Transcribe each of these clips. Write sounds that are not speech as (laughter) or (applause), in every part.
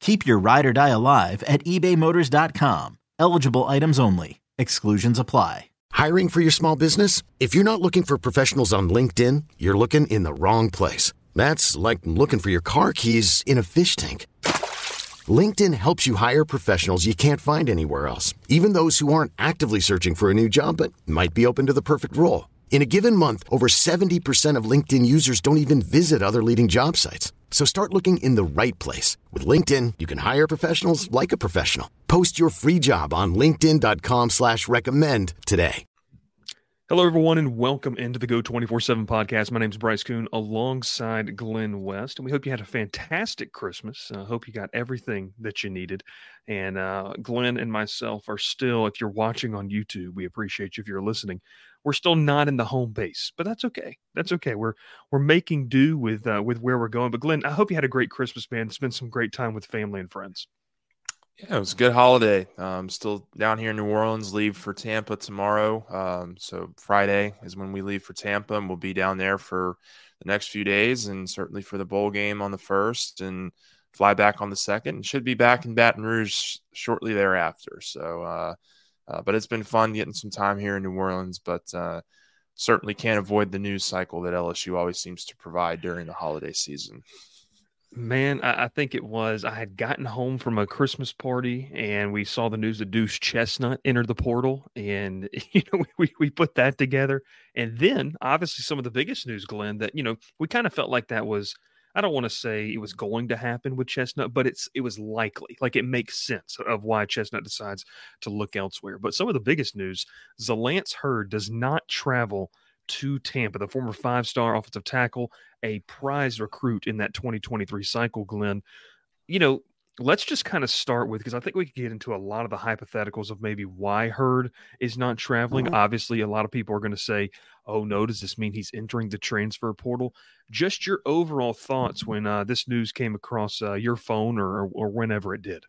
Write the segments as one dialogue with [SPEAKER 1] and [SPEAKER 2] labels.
[SPEAKER 1] Keep your ride or die alive at ebaymotors.com. Eligible items only. Exclusions apply.
[SPEAKER 2] Hiring for your small business? If you're not looking for professionals on LinkedIn, you're looking in the wrong place. That's like looking for your car keys in a fish tank. LinkedIn helps you hire professionals you can't find anywhere else, even those who aren't actively searching for a new job but might be open to the perfect role. In a given month, over 70% of LinkedIn users don't even visit other leading job sites. So start looking in the right place. With LinkedIn, you can hire professionals like a professional. Post your free job on linkedin.com slash recommend today.
[SPEAKER 3] Hello, everyone, and welcome into the Go 24-7 podcast. My name is Bryce Koon alongside Glen West, and we hope you had a fantastic Christmas. I uh, hope you got everything that you needed. And uh, Glen and myself are still, if you're watching on YouTube, we appreciate you if you're listening we're still not in the home base, but that's okay. That's okay. We're we're making do with uh, with where we're going. But Glen, I hope you had a great Christmas, man. Spend some great time with family and friends.
[SPEAKER 4] Yeah, it was a good holiday. Um, still down here in New Orleans. Leave for Tampa tomorrow. Um, so Friday is when we leave for Tampa, and we'll be down there for the next few days, and certainly for the bowl game on the first, and fly back on the second. And Should be back in Baton Rouge shortly thereafter. So. Uh, uh, but it's been fun getting some time here in New Orleans, but uh, certainly can't avoid the news cycle that LSU always seems to provide during the holiday season.
[SPEAKER 3] Man, I, I, think it was. I had gotten home from a Christmas party and we saw the news that Deuce Chestnut entered the portal. And, (laughs) you know, we, we put that together. And then, obviously, some of the biggest news, Glen, that, you know, we kind of felt like that was I don't want to say it was mm. going to happen with Chestnut, but it's it was likely. Like it makes sense of why Chestnut decides to look elsewhere. But some of the biggest news: Zalance Heard does not travel to Tampa. The former five-star offensive tackle, a prize recruit in that 2023 cycle, Glen. You know, let's just kind of start with because I think we could get into a lot of the hypotheticals of maybe why Heard is not traveling. Mm-hmm. Obviously, a lot of people are going to say, "Oh no, does this mean he's entering the transfer portal?" Just your overall thoughts when uh, this news came across uh, your phone or or whenever it did.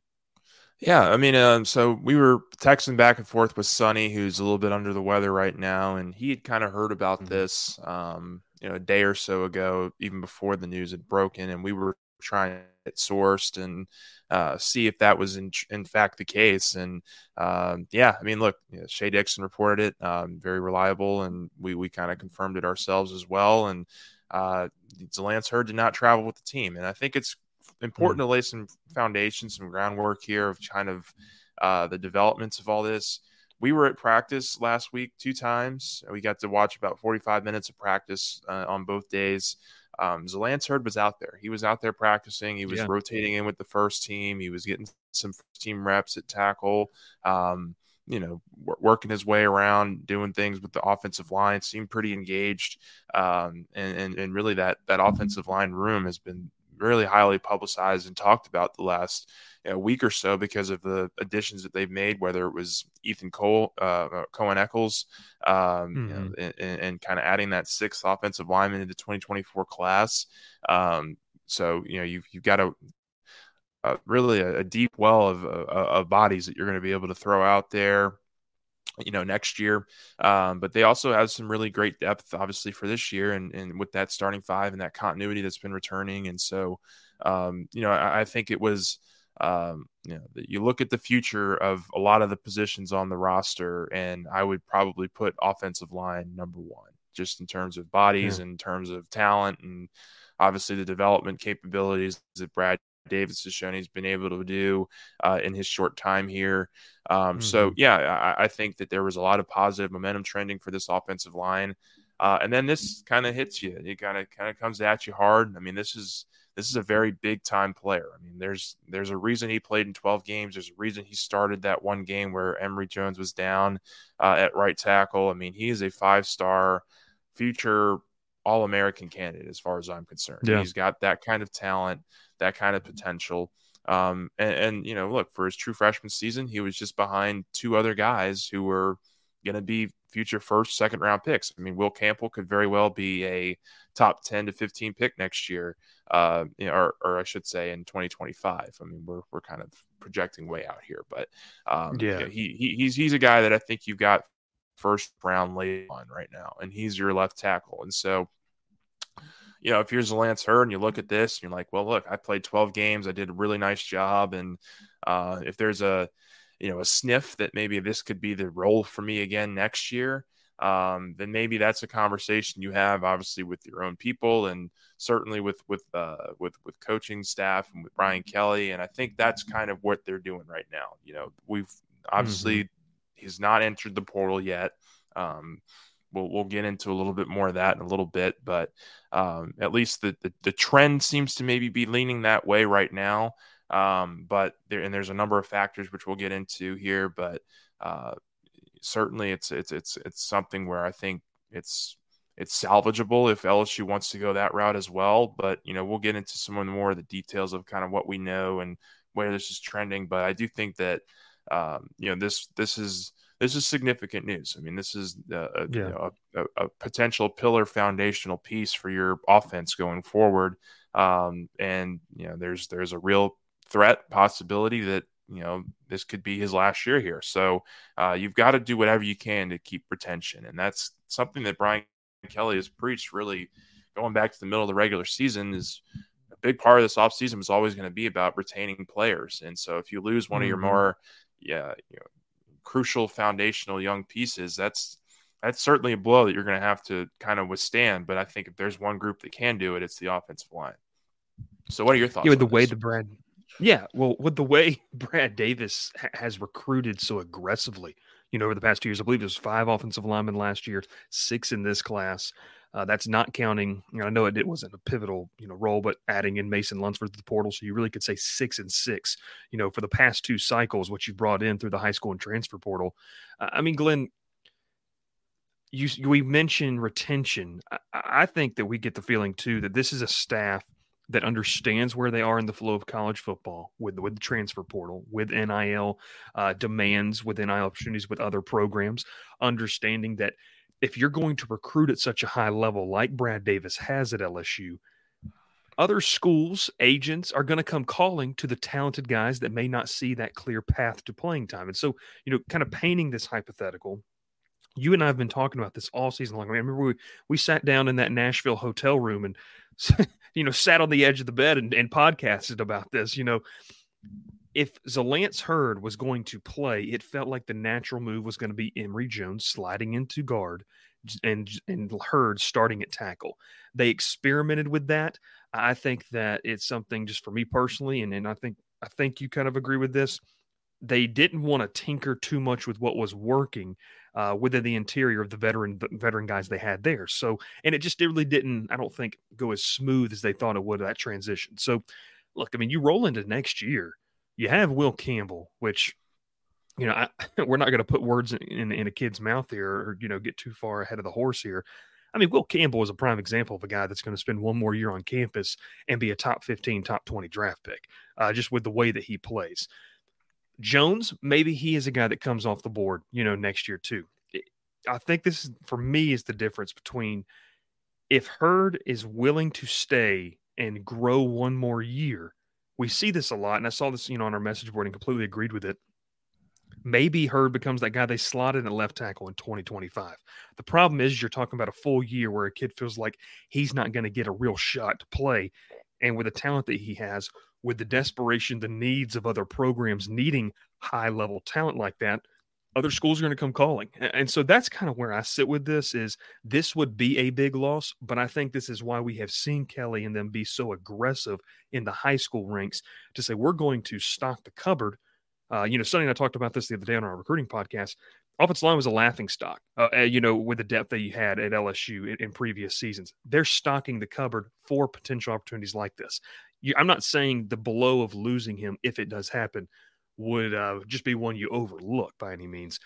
[SPEAKER 4] Yeah, I mean, um, so we were texting back and forth with Sonny, who's a little bit under the weather right now, and he had kind of heard about mm-hmm. this, um, you know, a day or so ago, even before the news had broken, and we were trying get sourced and uh, see if that was in, in fact the case. And um, yeah, I mean, look, you know, Shea Dixon reported it, um, very reliable, and we we kind of confirmed it ourselves as well. And uh, Zalance Heard did not travel with the team, and I think it's important mm. to lay some foundation, some groundwork here of kind of uh, the developments of all this. We were at practice last week two times. We got to watch about 45 minutes of practice uh, on both days. Um, Zalance Heard was out there. He was out there practicing. He was yeah. rotating in with the first team. He was getting some team reps at tackle. Um, you know, working his way around, doing things with the offensive line. Seemed pretty engaged, um, and, and and really that that offensive line room has been really highly publicized and talked about the last know, week or so because of the additions that they've made, whether it was Ethan Cole, uh, uh Cohen Eccles, um, mm-hmm. you know, mm-hmm. and, and kind of adding that sixth offensive lineman into the 2024 class. Um, so, you know, you've, you've got a, a really a, a, deep well of, of, of bodies that you're going to be able to throw out there. you know, next year. Um, but they also have some really great depth, obviously, for this year, and and with that starting five and that continuity that's been returning, and so, um, you know, I, I, think it was. Um, you know, you look at the future of a lot of the positions on the roster, and I would probably put offensive line number one, just in terms of bodies, yeah. in terms of talent, and obviously the development capabilities that Brad Davis has shown he's been able to do uh, in his short time here. Um, mm-hmm. So, yeah, I, I, think that there was a lot of positive momentum trending for this offensive line. Uh, and then this kind of hits you. It kind of kind of comes at you hard. I mean, this is this is a very big time player. I mean, there's there's a reason he played in 12 games. There's a reason he started that one game where Emery Jones was down uh, at right tackle. I mean, he is a five star future All American candidate as far as I'm concerned. Yeah. He's got that kind of talent that kind of potential. Um, and, and, you know, look for his true freshman season, he was just behind two other guys who were going to be future first, second round picks. I mean, Will Campbell could very well be a top 10 to 15 pick next year, uh, you know, or, or I should say in 2025. I mean, we're, we're kind of projecting way out here, but um, yeah, you know, he, he, he's, he's a guy that I think you've got first round late on right now, and he's your left tackle. And so, you know, if you're Lance Heard and you look at this, and you're like, well, look, I played 12 games, I did a really nice job, and uh, if there's a, you know, a sniff that maybe this could be the role for me again next year, um, then maybe that's a conversation you have, obviously, with your own people, and certainly with with uh, with with coaching staff and with Brian Kelly. And I think that's kind of what they're doing right now. You know, we've obviously mm-hmm. he's not entered the portal yet. Um, we'll we'll get into a little bit more of that in a little bit, but um, at least the, the, the trend seems to maybe be leaning that way right now. Um, but there and there's a number of factors which we'll get into here, but uh, certainly it's it's it's it's something where I think it's it's salvageable if LSU wants to go that route as well. But you know we'll get into some of more of the details of kind of what we know and where this is trending. But I do think that um, you know this this is this is significant news. I mean, this is a, yeah. you know, a, a, potential pillar foundational piece for your offense going forward. Um, and you know, there's there's a real threat possibility that you know this could be his last year here. So uh, you've got to do whatever you can to keep retention, and that's something that Brian Kelly has preached really going back to the middle of the regular season is a big part of this offseason is always going to be about retaining players. And so if you lose one mm-hmm. of your mm-hmm. more yeah, you know, crucial foundational young pieces, that's that's certainly a blow that you're going to have to kind of withstand. But I think if there's one group that can do it, it's the offensive line. So, what are your thoughts?
[SPEAKER 3] Yeah, with the
[SPEAKER 4] this?
[SPEAKER 3] way the Brad, yeah, well, with the way (laughs) Brad Davis ha- has recruited so aggressively, you know, over the past two years, I believe there's five offensive linemen last year, six in this class. Uh, that's not counting. You know, I know it, it wasn't a pivotal, you know, role, but adding in Mason Lunsford to the portal, so you really could say six and six. You know, for the past two cycles, what you've brought in through the high school and transfer portal. Uh, I mean, Glen, you we mentioned retention. I, I think that we get the feeling too that this is a staff that understands where they are in the flow of college football with with the transfer portal, with NIL uh, demands, with NIL opportunities, with other programs, understanding that if you're going to recruit at such a high level like Brad Davis has at LSU, other schools, agents are going to come calling to the talented guys that may not see that clear path to playing time. And so, you know, kind of painting this hypothetical, you and I have been talking about this all season long. I remember we, we sat down in that Nashville hotel room and, (laughs) you know, sat on the edge of the bed and, and podcasted about this. You know, if Zalance Heard was going to play, it felt like the natural move was going to be Emery Jones sliding into guard and and Heard starting at tackle. They experimented with that. I think that it's something just for me personally, and, and I think I think you kind of agree with this. They didn't want to tinker too much with what was working uh, within the interior of the veteran the veteran guys they had there. So, and it just really didn't. I don't think go as smooth as they thought it would that transition. So, look, I mean, you roll into next year you have Will Campbell, which you know I, (laughs) we're not going to put words in, in, in a kid's mouth here, or you know get too far ahead of the horse here. I mean, Will Campbell is a prime example of a guy that's going to spend one more year on campus and be a top 15, top 20 draft pick, uh, just with the way that he plays. Jones, maybe he is a guy that comes off the board, you know, next year too. I think this is, for me is the difference between if Heard is willing to stay and grow one more year we see this a lot, and I saw this, you know, on our message board and completely agreed with it. Maybe Heard becomes that guy they slotted in at left tackle in 2025. The problem is you're talking about a full year where a kid feels like he's not going to get a real shot to play. And with the talent that he has, with the desperation, the needs of other programs needing high level talent like that, other schools are going to come calling. And so that's kind of where I sit with this is this would be a big loss, but I think this is why we have seen Kelly and them be so aggressive in the high school ranks to say we're going to stock the cupboard. Uh, you know, Sonny and I talked about this the other day on our recruiting podcast. Offensive line was a laughing stock, uh, uh you know, with the depth that you had at LSU in, in, previous seasons. They're stocking the cupboard for potential opportunities like this. You, I'm not saying the blow of losing him, if it does happen, would uh, just be one you overlook by any means.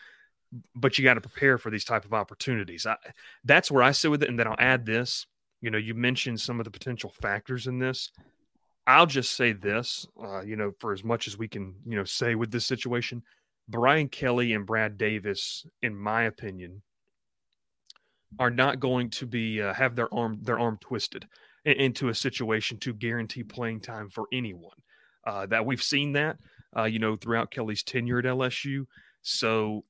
[SPEAKER 3] But you got to prepare for these type of opportunities. I, that's where I sit with it. And then I'll add this. You know, you mentioned some of the potential factors in this. I'll just say this. Uh, you know, for as much as we can, you know, say with this situation, Brian Kelly and Brad Davis, in my opinion, are not going to be uh, have their arm their arm twisted into a situation to guarantee playing time for anyone. Uh, that we've seen that uh, you know, throughout Kelly's tenure at LSU. So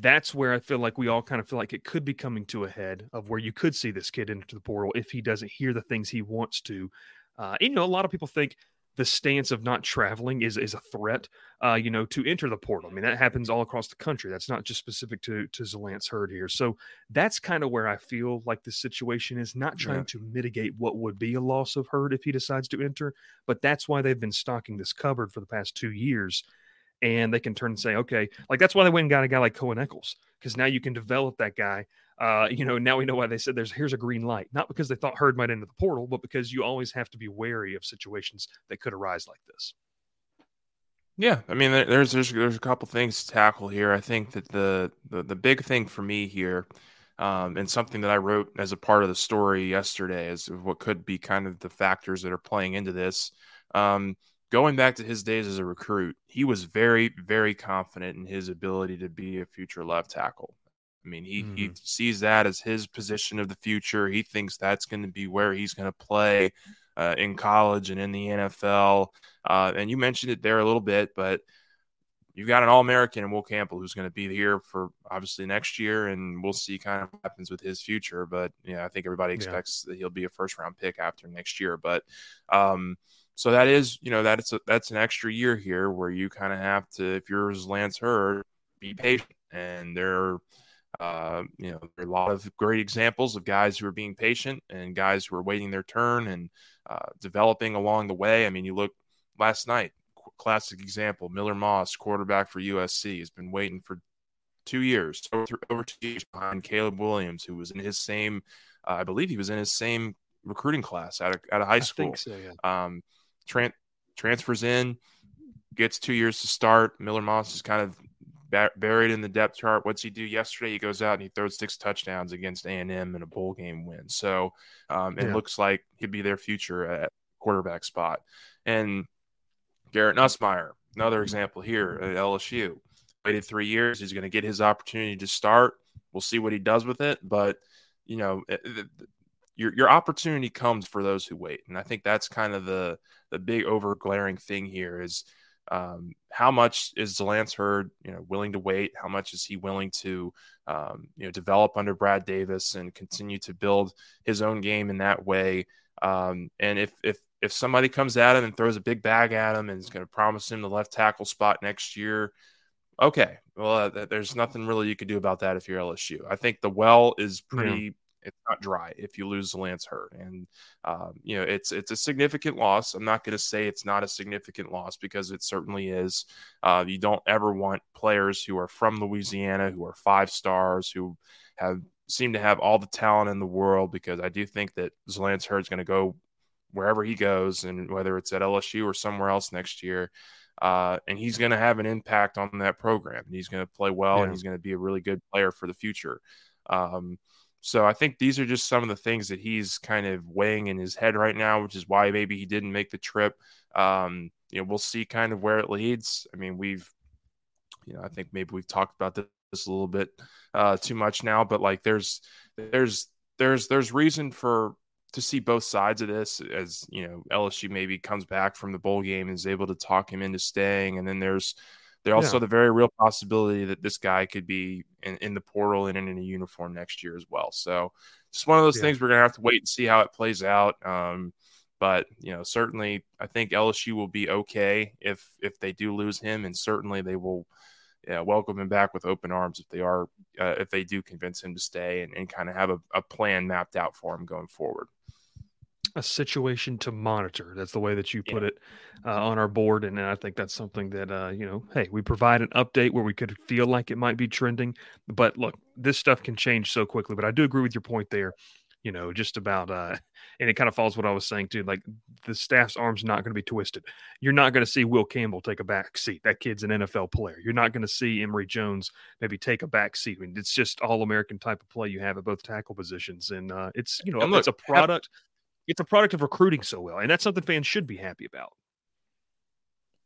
[SPEAKER 3] that's where I feel like we all kind of feel like it could be coming to a head of where you could see this kid into the portal if he doesn't hear the things he wants to. Uh, and, you know, a lot of people think the stance of not traveling is is a threat, uh, you know, to enter the portal. I mean, that happens all across the country. That's not just specific to to Zalance Heard here. So that's kind of where I feel like the situation is not trying yeah. to mitigate what would be a loss of Heard if he decides to enter, but that's why they've been stocking this cupboard for the past two years. And they can turn and say, okay, like that's why they went and got a guy like Cohen Eccles, because now you can develop that guy uh, you know, now we know why they said there's here's a green light, not because they thought Heard might enter the portal, but because you always have to be wary of situations that could arise like this.
[SPEAKER 4] Yeah, I mean, there's there's there's a couple things to tackle here. I think that the the, the big thing for me here, um, and something that I wrote as a part of the story yesterday, is what could be kind of the factors that are playing into this. Um, going back to his days as a recruit, he was very very confident in his ability to be a future left tackle. I mean, he, mm-hmm. he sees that as his position of the future. He thinks that's going to be where he's going to play uh, in college and in the NFL. Uh, and you mentioned it there a little bit, but you've got an All American in Will Campbell who's going to be here for obviously next year, and we'll see kind of what happens with his future. But yeah, I think everybody expects yeah. that he'll be a first round pick after next year. But um, so that is, you know, that's a, that's an extra year here where you kind of have to, if you're Lance Heard, be patient. And there uh, you know, there are a lot of great examples of guys who are being patient and guys who are waiting their turn and uh, developing along the way. I mean, you look last night, classic example, Miller Moss, quarterback for USC, has been waiting for two years, over, over two years behind Caleb Williams, who was in his same, uh, I believe he was in his same recruiting class out of at a high school.
[SPEAKER 3] So, yeah.
[SPEAKER 4] um, tran- transfers in, gets two years to start. Miller Moss is kind of buried in the depth chart. What's he do yesterday? He goes out and he throws six touchdowns against A&M in a bowl game win. So um, it yeah. looks like he'd be their future at quarterback spot. And Garrett Nussmeier, another example here at LSU. Waited three years. He's going to get his opportunity to start. We'll see what he does with it. But, you know, your, your opportunity comes for those who wait. And I think that's kind of the, the big over glaring thing here is – um, how much is Zalance Heard, you know, willing to wait? How much is he willing to, um, you know, develop under Brad Davis and continue to build his own game in that way? Um, and if if if somebody comes at him and throws a big bag at him and is going to promise him the left tackle spot next year, okay, well, uh, there's nothing really you could do about that if you're LSU. I think the well is pretty it's not dry if you lose Lance Heard, and um, you know it's it's a significant loss. I'm not going to say it's not a significant loss because it certainly is. Uh, you don't ever want players who are from Louisiana who are five stars who have seem to have all the talent in the world because I do think that Lance is going to go wherever he goes, and whether it's at LSU or somewhere else next year. Uh, and he's going to have an impact on that program. And he's going to play well, yeah. and he's going to be a really good player for the future. Um, so I think these are just some of the things that he's kind of weighing in his head right now, which is why maybe he didn't make the trip. Um, you know, we'll see kind of where it leads. I mean, we've, you know, I think maybe we've talked about this a little bit uh, too much now, but like there's there's there's there's reason for to see both sides of this as you know LSU maybe comes back from the bowl game and is able to talk him into staying, and then there's There's also
[SPEAKER 3] Yeah.
[SPEAKER 4] the very real possibility that this guy could be in, in the portal and in a uniform next year as well. So just one of those
[SPEAKER 3] Yeah.
[SPEAKER 4] things we're gonna have to wait and see how it plays out. Um, but you know, certainly, I think LSU will be okay if if they do lose him, and certainly they will yeah, welcome him back with open arms if they are uh, if they do convince him to stay and, and kind of have a, a plan mapped out for him going forward.
[SPEAKER 3] A situation to monitor. That's the way that you
[SPEAKER 4] Yeah.
[SPEAKER 3] put it uh, on our board, and I think that's something that uh, you know. Hey, we provide an update where we could feel like it might be trending, but look, this stuff can change so quickly. But I do agree with your point there. You know, just about, uh, (laughs) and it kind of follows what I was saying too. Like the staff's arm's not going to be twisted. You're not going to see Will Campbell take a back seat. That kid's an NFL player. You're not going to see Emery Jones maybe take a back seat. I mean, it's just all American type of play you have at both tackle positions, and uh, it's you know,
[SPEAKER 4] look,
[SPEAKER 3] it's a
[SPEAKER 4] have-
[SPEAKER 3] product it's a product of recruiting so well, and that's something fans should be happy about.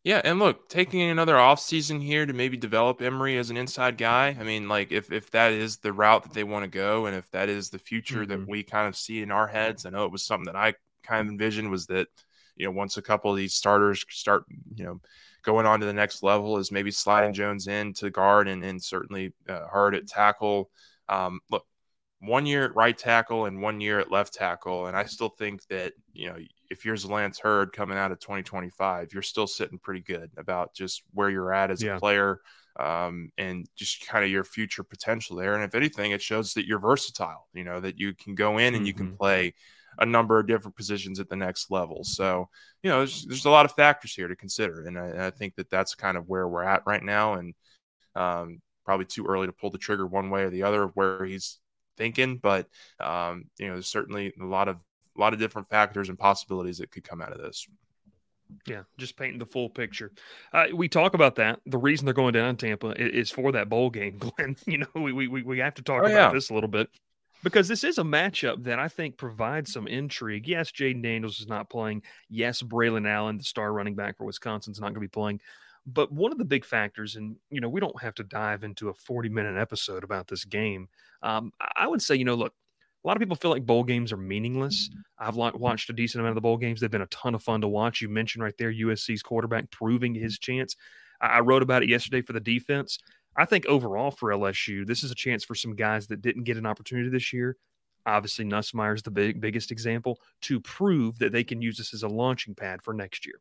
[SPEAKER 4] Yeah, and look, taking another offseason here to maybe develop Emery as an inside guy. I mean, like if if that is the route that they want to go, and if that is the future
[SPEAKER 3] Mhm.
[SPEAKER 4] that we kind of see in our heads, I know it was something that I kind of envisioned was that you know once a couple of these starters start you know going on to the next level is maybe sliding Jones in to guard and and certainly uh, Hard at tackle. Um, look, one year at right tackle and one year at left tackle. And I still think that, you know, if you're Lance Heard coming out of 2025, you're still sitting pretty good about just where you're at as
[SPEAKER 3] Yeah.
[SPEAKER 4] a player um, and just kind of your future potential there. And if anything, it shows that you're versatile, you know, that you can go in and you can
[SPEAKER 3] Mhm.
[SPEAKER 4] play a number of different positions at the next level. So, you know, there's, there's a lot of factors here to consider. And I, I think that that's kind of where we're at right now. And um, probably too early to pull the trigger one way or the other of where he's thinking, but um, you know, there's certainly a lot of a lot of different factors and possibilities that could come out of this.
[SPEAKER 3] Yeah, just painting the full picture. Uh, we talk about that. The reason they're going down Tampa i- is for that bowl game, (laughs) Glen. You know, we we we- we have to talk
[SPEAKER 4] Oh,
[SPEAKER 3] about
[SPEAKER 4] yeah.
[SPEAKER 3] this a little bit because this is a matchup that I think provides some intrigue. Yes, Jayden Daniels is not playing. Yes, Braylon Allen, the star running back for Wisconsin, is not going to be playing. But one of the big factors, and you know, we don't have to dive into a forty-minute episode about this game. Um, I would say, you know, look, a lot of people feel like bowl games are meaningless. I've lo- watched a decent amount of the bowl games. They've been a ton of fun to watch. You mentioned right there USC's quarterback proving his chance. I, wrote about it yesterday for the defense. I think overall for LSU, this is a chance for some guys that didn't get an opportunity this year. Obviously, Nussmeier's the big, biggest example to prove that they can use this as a launching pad for next year.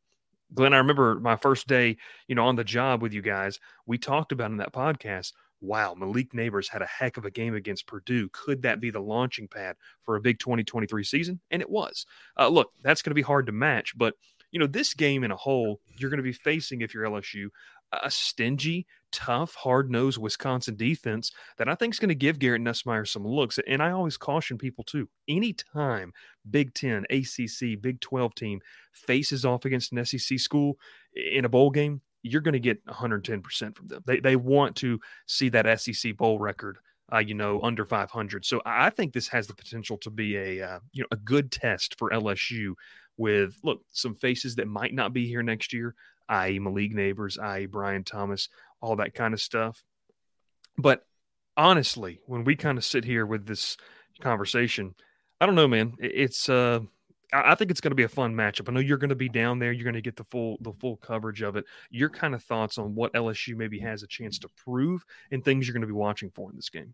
[SPEAKER 3] Glen, I remember my first day, you know, on the job with you guys. We talked about in that podcast. Wow, Malik Nabers had a heck of a game against Purdue. Could that be the launching pad for a big 2023 season? And it was. Uh, look, that's going to be hard to match, but you know, this game in a whole, you're going to be facing if you're LSU a stingy, tough, hard nosed Wisconsin defense that I think is going to give Garrett Nussmeier some looks. And I always caution people too anytime Big 10, ACC, Big 12 team faces off against an SEC school in a bowl game, you're going to get 110% from them. They, they want to see that SEC bowl record. Uh, you know, under 500. So I think this has the potential to be a uh, you know a good test for LSU with look some faces that might not be here next year, i.e. Malik Nabers, i.e. Brian Thomas, all that kind of stuff. But honestly, when we kind of sit here with this conversation, I don't know, man. It's uh, I think it's going to be a fun matchup. I know you're going to be down there. You're going to get the full the full coverage of it. Your kind of thoughts on what LSU maybe has a chance to prove and things you're going to be watching for in this game.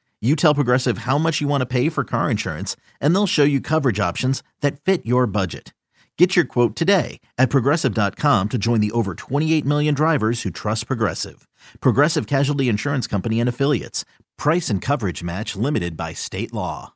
[SPEAKER 1] You tell Progressive how much you want to pay for car insurance, and they'll show you coverage options that fit your budget. Get your quote today at progressive.com to join the over 28 million drivers who trust Progressive. Progressive Casualty Insurance Company and Affiliates. Price and coverage match limited by state law.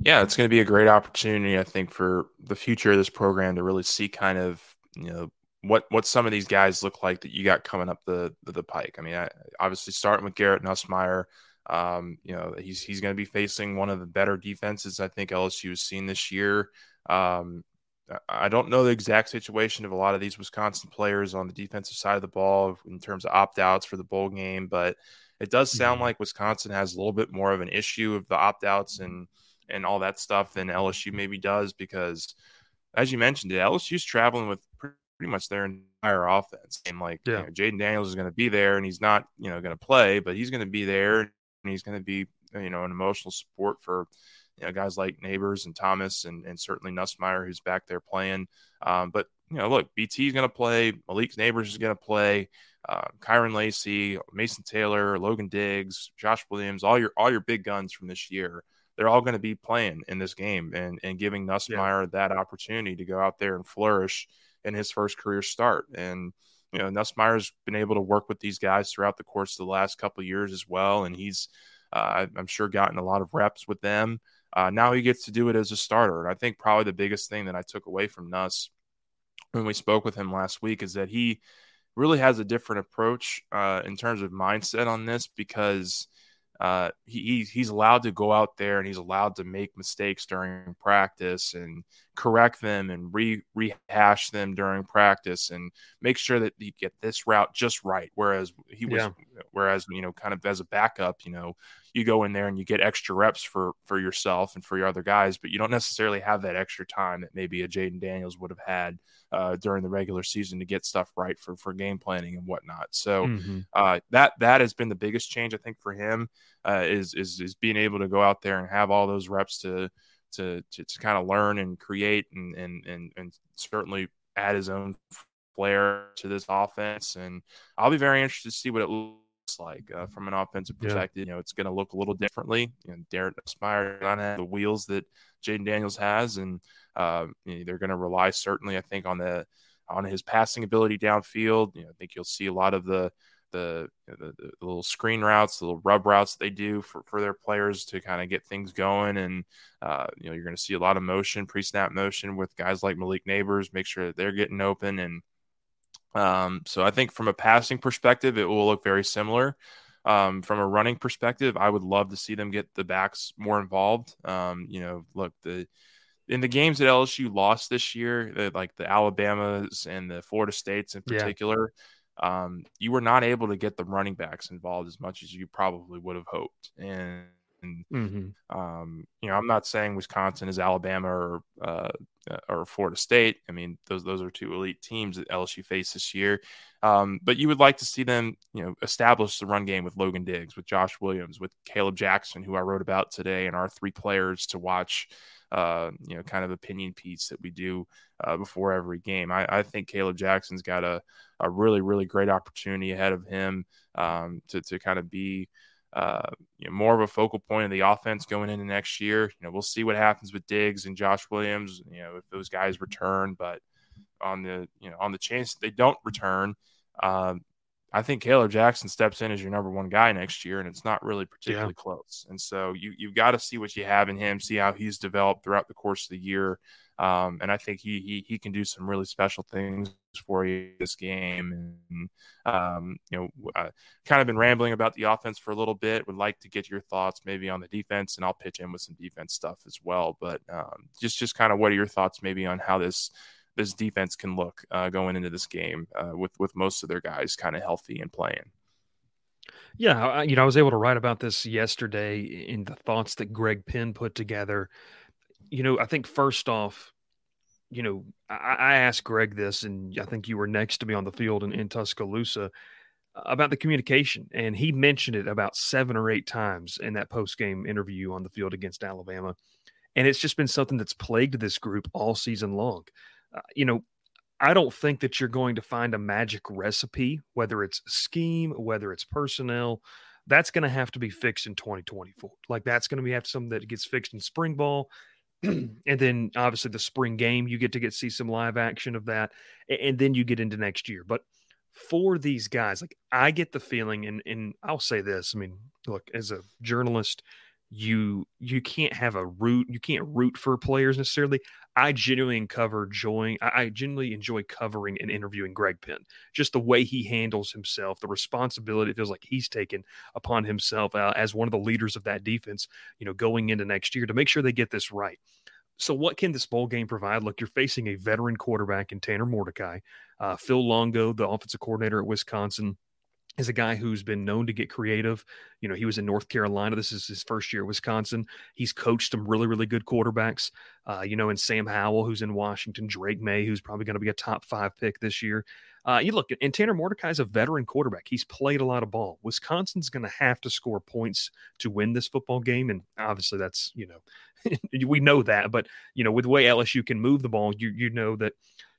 [SPEAKER 4] Yeah, it's going to be a great opportunity, I think, for the future of this program to really see kind of, you know, what what some of these guys look like that you got coming up the the, the pike. I mean, I, obviously starting with Garrett Nussmeier, um, you know, he's he's going to be facing one of the better defenses I think LSU has seen this year. Um, I don't know the exact situation of a lot of these Wisconsin players on the defensive side of the ball in terms of opt outs for the bowl game, but it does sound mm-hmm. like Wisconsin has a little bit more of an issue of the opt outs and and all that stuff than LSU maybe does because, as you mentioned, LSU's traveling with pretty much their entire offense. And like, yeah. you know, Jayden Daniels is going to be there, and he's not, you know, going to play, but he's going to be there, and he's going to be, you know, an emotional support for, you know, guys like Nabers and Thomas, and and certainly Nussmeier who's back there playing. Um, but you know, look, BT is going to play, Malik Nabers is going to play. Uh, Kyren Lacy, Mason Taylor, Logan Diggs, Josh Williams, all your all your big guns from this year, they're all going to be playing in this game and and giving Nussmeier yeah. that opportunity to go out there and flourish in his first career start. And you know, Nussmeier's been able to work with these guys throughout the course of the last couple years as well, and he's uh, I'm sure gotten a lot of reps with them. Uh, now he gets to do it as a starter, and I think probably the biggest thing that I took away from Nuss when we spoke with him last week is that he really has a different approach uh, in terms of mindset on this because uh, he, he's allowed to go out there and he's allowed to make mistakes during practice and correct them and re, rehash them during practice and make sure that you get this route just right. Whereas he was, yeah. whereas you know, kind of as a backup, you know, you go in there and you get extra reps for for yourself and for your other guys, but you don't necessarily have that extra time that maybe a Jayden Daniels would have had uh, during the regular season to get stuff right for for game planning and whatnot. So mm-hmm. uh, that that has been the biggest change I think for him uh, is is is being able to go out there and have all those reps to to to, to kind of learn and create and and and and certainly add his own flair to this offense. And I'll be very interested to see what it looks like uh, from an offensive perspective. Yeah. You know, it's going to look a little differently. You know, Darren Aspire on the wheels that Jayden Daniels has, and uh, you know, they're going to rely certainly, I think, on the on his passing ability downfield. You know, I think you'll see a lot of the the, the, the, little screen routes, the little rub routes they do for, for their players to kind of get things going. And, uh, you know, you're going to see a lot of motion, pre snap motion with guys like Malik Nabers, make sure that they're getting open. And um, so I think from a passing perspective, it will look very similar. Um, from a running perspective, I would love to see them get the backs more involved. Um, you know, look, the in the games that LSU lost this year, like the Alabamas and the Florida States in particular, yeah. Um, you were not able to get the running backs involved as much as you probably would have hoped. And, mm-hmm. um, you know, I'm not saying Wisconsin is Alabama or uh, uh, or Florida State. I mean, those those are two elite teams that LSU faced this year. Um, but you would like to see them, you know, establish the run game with Logan Diggs, with Josh Williams, with Kaleb Jackson, who I wrote about today, and our three players to watch. Uh, you know, kind of opinion piece that we do uh, before every game. I, I, think Kaleb Jackson's got a, a really, really great opportunity ahead of him um, to, to kind of be uh, you know, more of a focal point of the offense going into next year. You know, we'll see what happens with Diggs and Josh Williams. You know, if those guys return, but on the you know on the chance they don't return, um, I think Kaleb Jackson steps in as your number one guy next year, and it's not really particularly yeah. close. And so you you've got to see what you have in him, see how he's developed throughout the course of the year. Um, and I think he, he he can do some really special things for you this game. And um, you know, I kind of been rambling about the offense for a little bit. Would like to get your thoughts maybe on the defense, and I'll pitch in with some defense stuff as well. But um, just just kind of what are your thoughts maybe on how this this defense can look uh, going into this game uh, with with most of their guys kind of healthy and playing.
[SPEAKER 3] Yeah, you know, I was able to write about this yesterday in the thoughts that Greg Penn put together you know, I think first off, you know, I, I, asked Greg this, and I think you were next to me on the field in, in Tuscaloosa uh, about the communication, and he mentioned it about seven or eight times in that post game interview on the field against Alabama, and it's just been something that's plagued this group all season long. Uh, you know, I don't think that you're going to find a magic recipe, whether it's scheme, whether it's personnel. That's going to have to be fixed in 2024. Like that's going to be have something that gets fixed in spring ball. (clears throat) and then obviously the spring game, you get to get see some live action of that. And then you get into next year. But for these guys, like I get the feeling, and and I'll say this. I mean, look, as a journalist, you you can't have a root you can't root for players necessarily i genuinely cover joy I, genuinely enjoy covering and interviewing greg penn. Just the way he handles himself the responsibility it feels like he's taken upon himself uh, as one of the leaders of that defense you know going into next year to make sure they get this right. So what can this bowl game provide? Look you're facing a veteran quarterback in tanner mordecai uh, phil longo the offensive coordinator at wisconsin is a guy who's been known to get creative. You know, he was in North Carolina. This is his first year at Wisconsin. He's coached some really, really good quarterbacks. Uh, you know, and Sam Howell, who's in Washington, Drake Maye, who's probably going to be a top five pick this year. Uh, you look, and Tanner Mordecai is a veteran quarterback. He's played a lot of ball. Wisconsin's going to have to score points to win this football game, and obviously that's you know (laughs) we know that. But you know, with the way LSU can move the ball, you you know that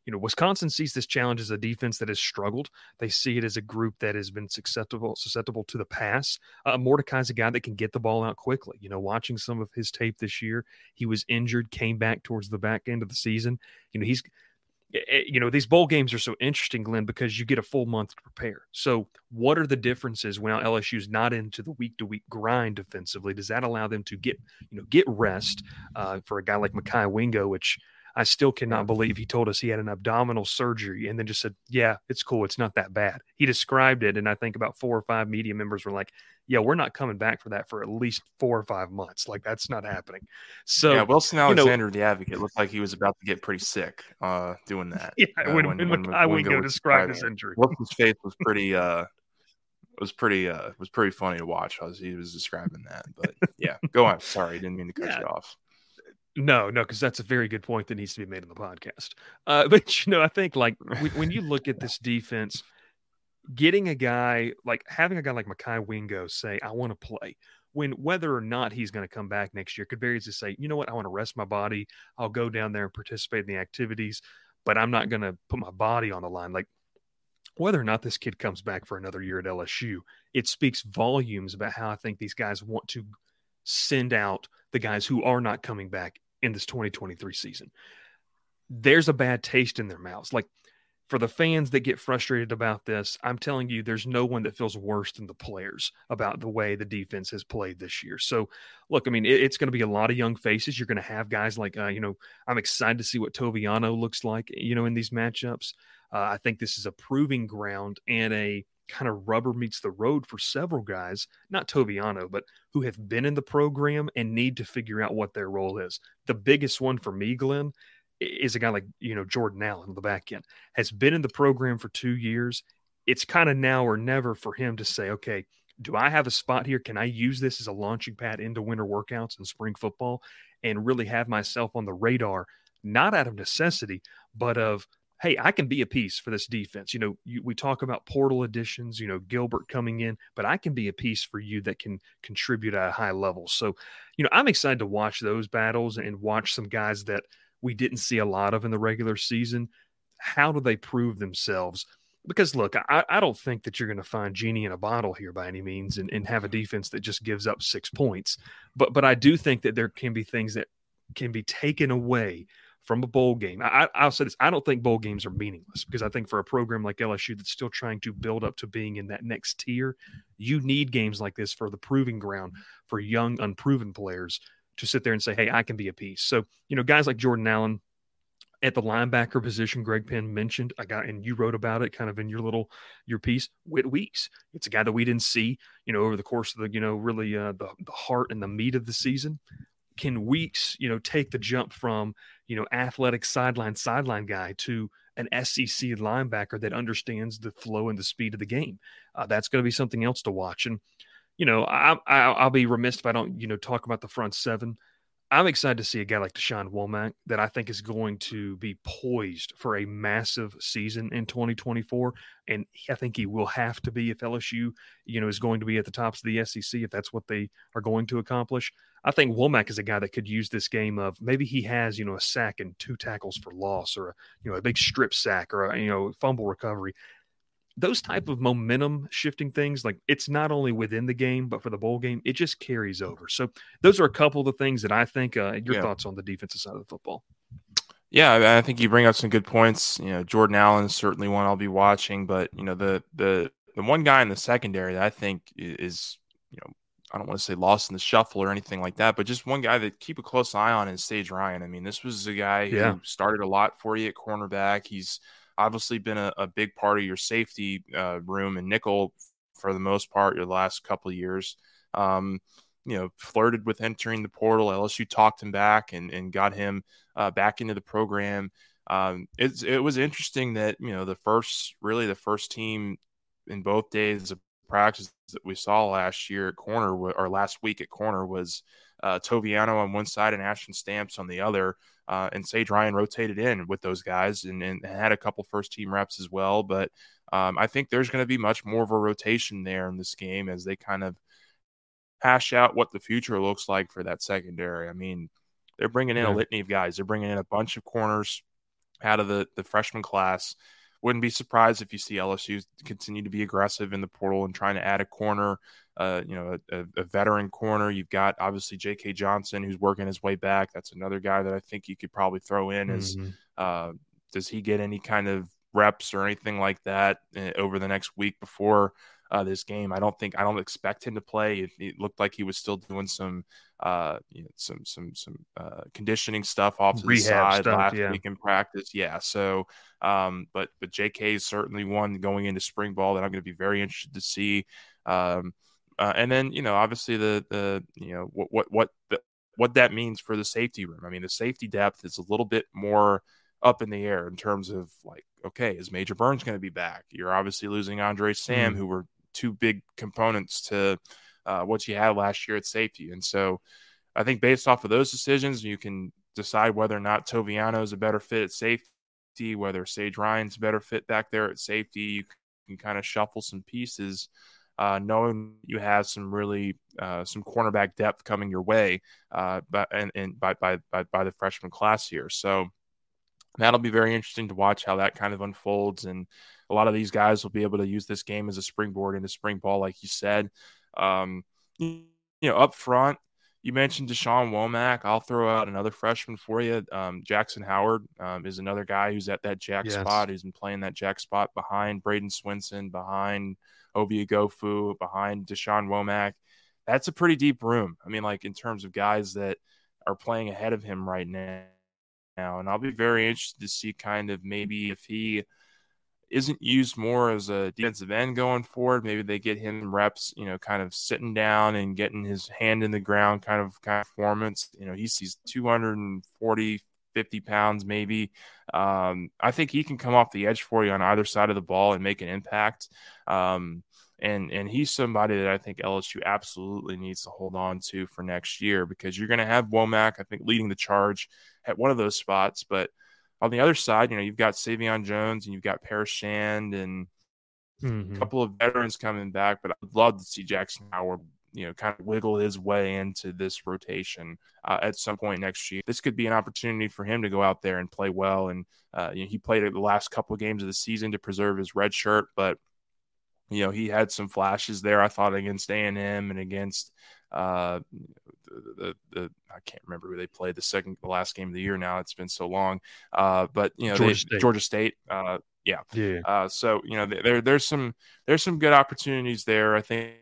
[SPEAKER 3] you know, Wisconsin sees this challenge as a defense that has struggled. They see it as a group that has been susceptible susceptible to the pass. Uh, Mordecai's a guy that can get the ball out quickly. You know, watching some of his tape this year, he was injured, came back towards the back end of the season. You know, he's eh, eh, you know these bowl games are so interesting glen because you get a full month to prepare so what are the differences when lsu's not into the week to week grind defensively does that allow them to get you know get rest uh, for a guy like Mekhi Wingo which I still cannot believe he told us he had an abdominal surgery and then just said, Yeah, it's cool. It's not that bad. He described it. And I think about four or five media members were like, Yeah, we're not coming back for that for at least four or five months. Like, that's not happening. So,
[SPEAKER 4] yeah, Wilson Alexander, you know, the advocate, looked like he was about to get pretty sick uh, doing that. (laughs)
[SPEAKER 3] Yeah, uh, when, when, when, when Wingo described his injury.
[SPEAKER 4] Wilson's face was pretty. Uh, was pretty uh was pretty funny to watch as he was describing that. But yeah, go on. Sorry, didn't mean to cut yeah. you off.
[SPEAKER 3] No, no, because that's a very good point that needs to be made in the podcast. Uh, (laughs) but you know, I think like when you look at this defense, getting a guy like having a guy like Mekhi Wingo say, "I want to play," when whether or not he's going to come back next year could very easily say, "You know what? I want to rest my body. I'll go down there and participate in the activities, but I'm not going to put my body on the line." Like whether or not this kid comes back for another year at LSU, it speaks volumes about how I think these guys want to send out the guys who are not coming back in this 2023 season. There's a bad taste in their mouths. Like for the fans that get frustrated about this, I'm telling you, there's no one that feels worse than the players about the way the defense has played this year. So, look, I mean, it, it's going to be a lot of young faces. You're going to have guys like, uh, you know, I'm excited to see what Toviano looks like, you know, in these matchups. Uh, I think this is a proving ground and a kind of rubber meets the road for several guys, not Toviano, but who have been in the program and need to figure out what their role is. The biggest one for me, Glen, is a guy like, you know, Jordan Allen on the back end, has been in the program for two years. It's kind of now or never for him to say, okay, do I have a spot here? Can I use this as a launching pad into winter workouts and spring football and really have myself on the radar, not out of necessity, but of hey, I can be a piece for this defense. You know, you, we talk about portal additions, you know, Gilbert coming in, but I can be a piece for you that can contribute at a high level. So, you know, I'm excited to watch those battles and watch some guys that we didn't see a lot of in the regular season. How do they prove themselves? Because look, I, I don't think that you're going to find genie in a bottle here by any means and, and have a defense that just gives up six points. But but I do think that there can be things that can be taken away from a bowl game. I, will say this: I don't think bowl games are meaningless because I think for a program like LSU that's still trying to build up to being in that next tier, you need games like this for the proving ground for young, unproven players to sit there and say, "Hey, I can be a piece." So you know, guys like Jordan Allen at the linebacker position, Greg Penn mentioned I got, and you wrote about it kind of in your little your piece. Whit Weeks, it's a guy that we didn't see, you know, over the course of the you know really uh, the the heart and the meat of the season can Weeks, you know, take the jump from, you know, athletic sideline sideline guy to an SEC linebacker that understands the flow and the speed of the game? Uh, that's going to be something else to watch. And, you know, I, I, will be remiss if I don't, you know, talk about the front seven. I'm excited to see a guy like Da'Shawn Womack that I think is going to be poised for a massive season in 2024. And I think he will have to be if LSU, you know, is going to be at the tops of the SEC, if that's what they are going to accomplish. I think Womack is a guy that could use this game of maybe he has, you know, a sack and two tackles for loss or, a, you know, a big strip sack or, a, you know, fumble recovery. Those type of momentum shifting things, like it's not only within the game, but for the bowl game, it just carries over. So those are a couple of the things that I think. Uh, your yeah. thoughts on the defensive side of the football?
[SPEAKER 4] Yeah, I think you bring up some good points. You know, Jordan Allen is certainly one I'll be watching, but you know, the the the one guy in the secondary that I think is, you know, I don't want to say lost in the shuffle or anything like that, but just one guy that keep a close eye on is Sage Ryan. I mean, this was a guy yeah. who started a lot for you at cornerback. He's obviously been a, a big part of your safety uh, room and nickel for the most part your last couple of years. Um, you know, flirted with entering the portal. LSU talked him back and, and got him uh, back into the program. Um, it, it was interesting that, you know, the first, really the first team in both days of practice that we saw last year at corner or last week at corner was uh, Toviano on one side and Ashton Stamps on the other. Uh, and Sage Ryan rotated in with those guys and, and had a couple first team reps as well. But um, I think there's going to be much more of a rotation there in this game as they kind of hash out what the future looks like for that secondary. I mean, they're bringing in yeah. a litany of guys. They're bringing in a bunch of corners out of the, the freshman class wouldn't be surprised if you see LSU continue to be aggressive in the portal and trying to add a corner, uh, you know, a, a, veteran corner. You've got obviously J.K. Johnson who's working his way back. That's another guy that I think you could probably throw in. Is mm-hmm. uh, does he get any kind of reps or anything like that uh, over the next week before uh, this game. I don't think I don't expect him to play. It, it looked like he was still doing some uh, you know, some some some uh, conditioning stuff off to Rehab the side stuff, last yeah. week in practice. Yeah, so um, but but J.K. is certainly one going into spring ball that I'm going to be very interested to see. Um, uh, and then you know obviously the the you know what what what the, what that means for the safety room. I mean the safety depth is a little bit more up in the air in terms of like okay is Major Burns going to be back? You're obviously losing Andre Sam mm. who were two big components to uh, what you had last year at safety. And so I think based off of those decisions, you can decide whether or not Toviano is a better fit at safety, whether Sage Ryan's a better fit back there at safety. You can kind of shuffle some pieces, uh, knowing you have some really uh, some cornerback depth coming your way, uh, and, and by, by by by the freshman class here. So that'll be very interesting to watch how that kind of unfolds and a lot of these guys will be able to use this game as a springboard into spring ball, like you said. Um, you know, up front, you mentioned Da'Shawn Womack. I'll throw out another freshman for you. Um, Jackson Howard um, is another guy who's at that jack yes. spot, who's been playing that jack spot behind Bradyn Swinson, behind Ovie Oghoufo, behind Da'Shawn Womack. That's a pretty deep room. I mean, like in terms of guys that are playing ahead of him right now. And I'll be very interested to see kind of maybe if he – isn't used more as a defensive end going forward. Maybe they get him reps, you know, kind of sitting down and getting his hand in the ground kind of kind of performance. You know, he's, he's 240, 50 pounds maybe. Um, I think he can come off the edge for you on either side of the ball and make an impact. Um, and and he's somebody that I think LSU absolutely needs to hold on to for next year because you're going to have Womack, I think, leading the charge at one of those spots, but – on the other side, you know, you've got Sai'vion Jones and you've got Paris Shand and mm-hmm. a couple of veterans coming back, but I'd love to see Jackson Howard, you know, kind of wiggle his way into this rotation uh, at some point next year. This could be an opportunity for him to go out there and play well. And uh, you know, he played the last couple of games of the season to preserve his red shirt, but you know, he had some flashes there. I thought against A and M and against uh, the, the, I can't remember who they played the second the last game of the year now. It's been so long. Uh, but you know Georgia they, State. Georgia State. Uh, yeah. Yeah. Uh, so you know there there's some there's some good opportunities there. I think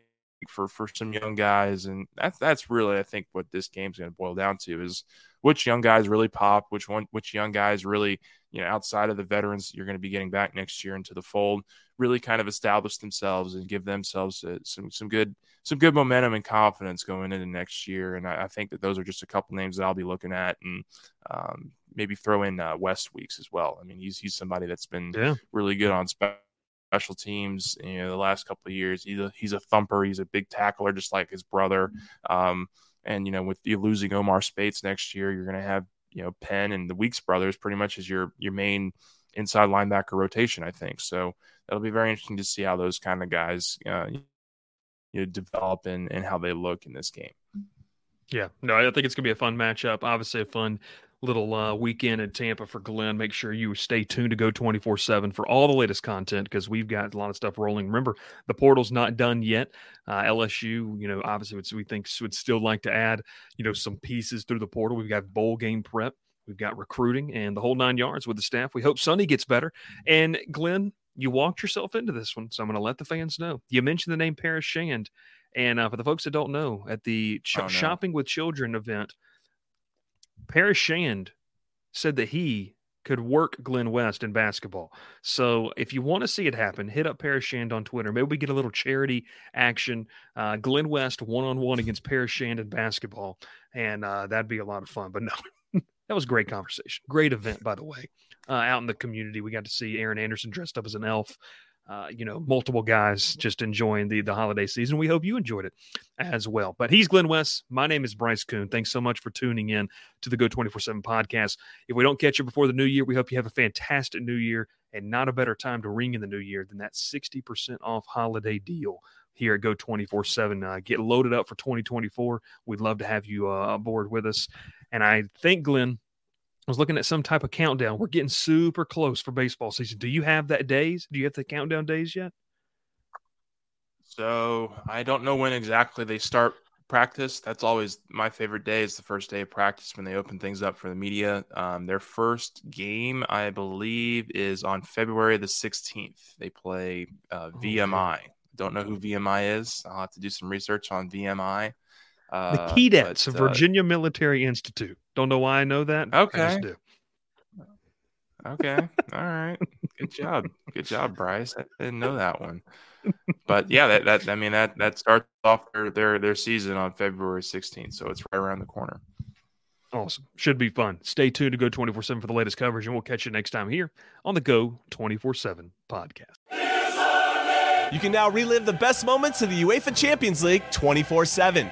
[SPEAKER 4] for for some young guys, and that's that's really I think what this game's going to boil down to is which young guys really pop, which one which young guys really you know outside of the veterans you're going to be getting back next year into the fold really kind of establish themselves and give themselves uh, some some good some good momentum and confidence going into next year. And I, I, think that those are just a couple names that I'll be looking at, and um, maybe throw in uh, West Weeks as well. I mean, he's he's somebody that's been yeah. really good on special teams. You know, the last couple of years, he's a, he's a thumper. He's a big tackler, just like his brother. Um, and you know, with you losing Omar Speights next year, you're going to have you know Penn and the Weeks brothers pretty much as your your main inside linebacker rotation. I think so it'll be very interesting to see how those kind of guys uh, you know, develop and, and how they look in this game.
[SPEAKER 3] Yeah, no, I think it's going to be a fun matchup. Obviously, a fun little uh, weekend in Tampa for Glen. Make sure you stay tuned to Geaux 24 7 for all the latest content because we've got a lot of stuff rolling. Remember, the portal's not done yet. Uh, LSU, you know, obviously, we think would still like to add, you know, some pieces through the portal. We've got bowl game prep, we've got recruiting, and the whole nine yards with the staff. We hope Sonny gets better. And Glen, you walked yourself into this one, so I'm going to let the fans know. You mentioned the name Paris Shand. And uh, for the folks that don't know, at the ch- oh, no. Shopping with Children event, Paris Shand said that he could work Glen West in basketball. So if you want to see it happen, hit up Paris Shand on Twitter. Maybe we get a little charity action. Uh, Glen West one on one against Paris Shand in basketball, and uh, that'd be a lot of fun. But no, (laughs) that was great conversation. Great event, by the way. Uh, out in the community, we got to see Aaron Anderson dressed up as an elf uh, you know, multiple guys just enjoying the the holiday season. We hope you enjoyed it as well. But he's Glen West. My name is Bryce Koon. Thanks so much for tuning in to the Geaux 24 7 podcast. If we don't catch you before the new year, we hope you have a fantastic new year and not a better time to ring in the new year than that 60% off holiday deal here at Geaux 24 uh, 7. Get loaded up for 2024. We'd love to have you uh, aboard with us. And I think, Glen, I was looking at some type of countdown. We're getting super close for baseball season. Do you have that days? Do you have the countdown days yet?
[SPEAKER 4] So I don't know when exactly they start practice. That's always my favorite day. Is the first day of practice when they open things up for the media. Um, their first game, I believe, is on February the 16th. They play uh, VMI. Don't know who VMI is. I'll have to do some research on VMI.
[SPEAKER 3] Uh, the Keydets of uh, Virginia Military Institute. Don't know why I know that.
[SPEAKER 4] Okay. Okay. All right. Good job. Good job, Bryce. I didn't know that one. But yeah, that, that I mean that that starts off their their, their season on February 16th, so it's right around the corner.
[SPEAKER 3] Awesome. Should be fun. Stay tuned to Geaux 24 7 for the latest coverage, and we'll catch you next time here on the Geaux 24 7 podcast.
[SPEAKER 5] You can now relive the best moments of the UEFA Champions League 24 7.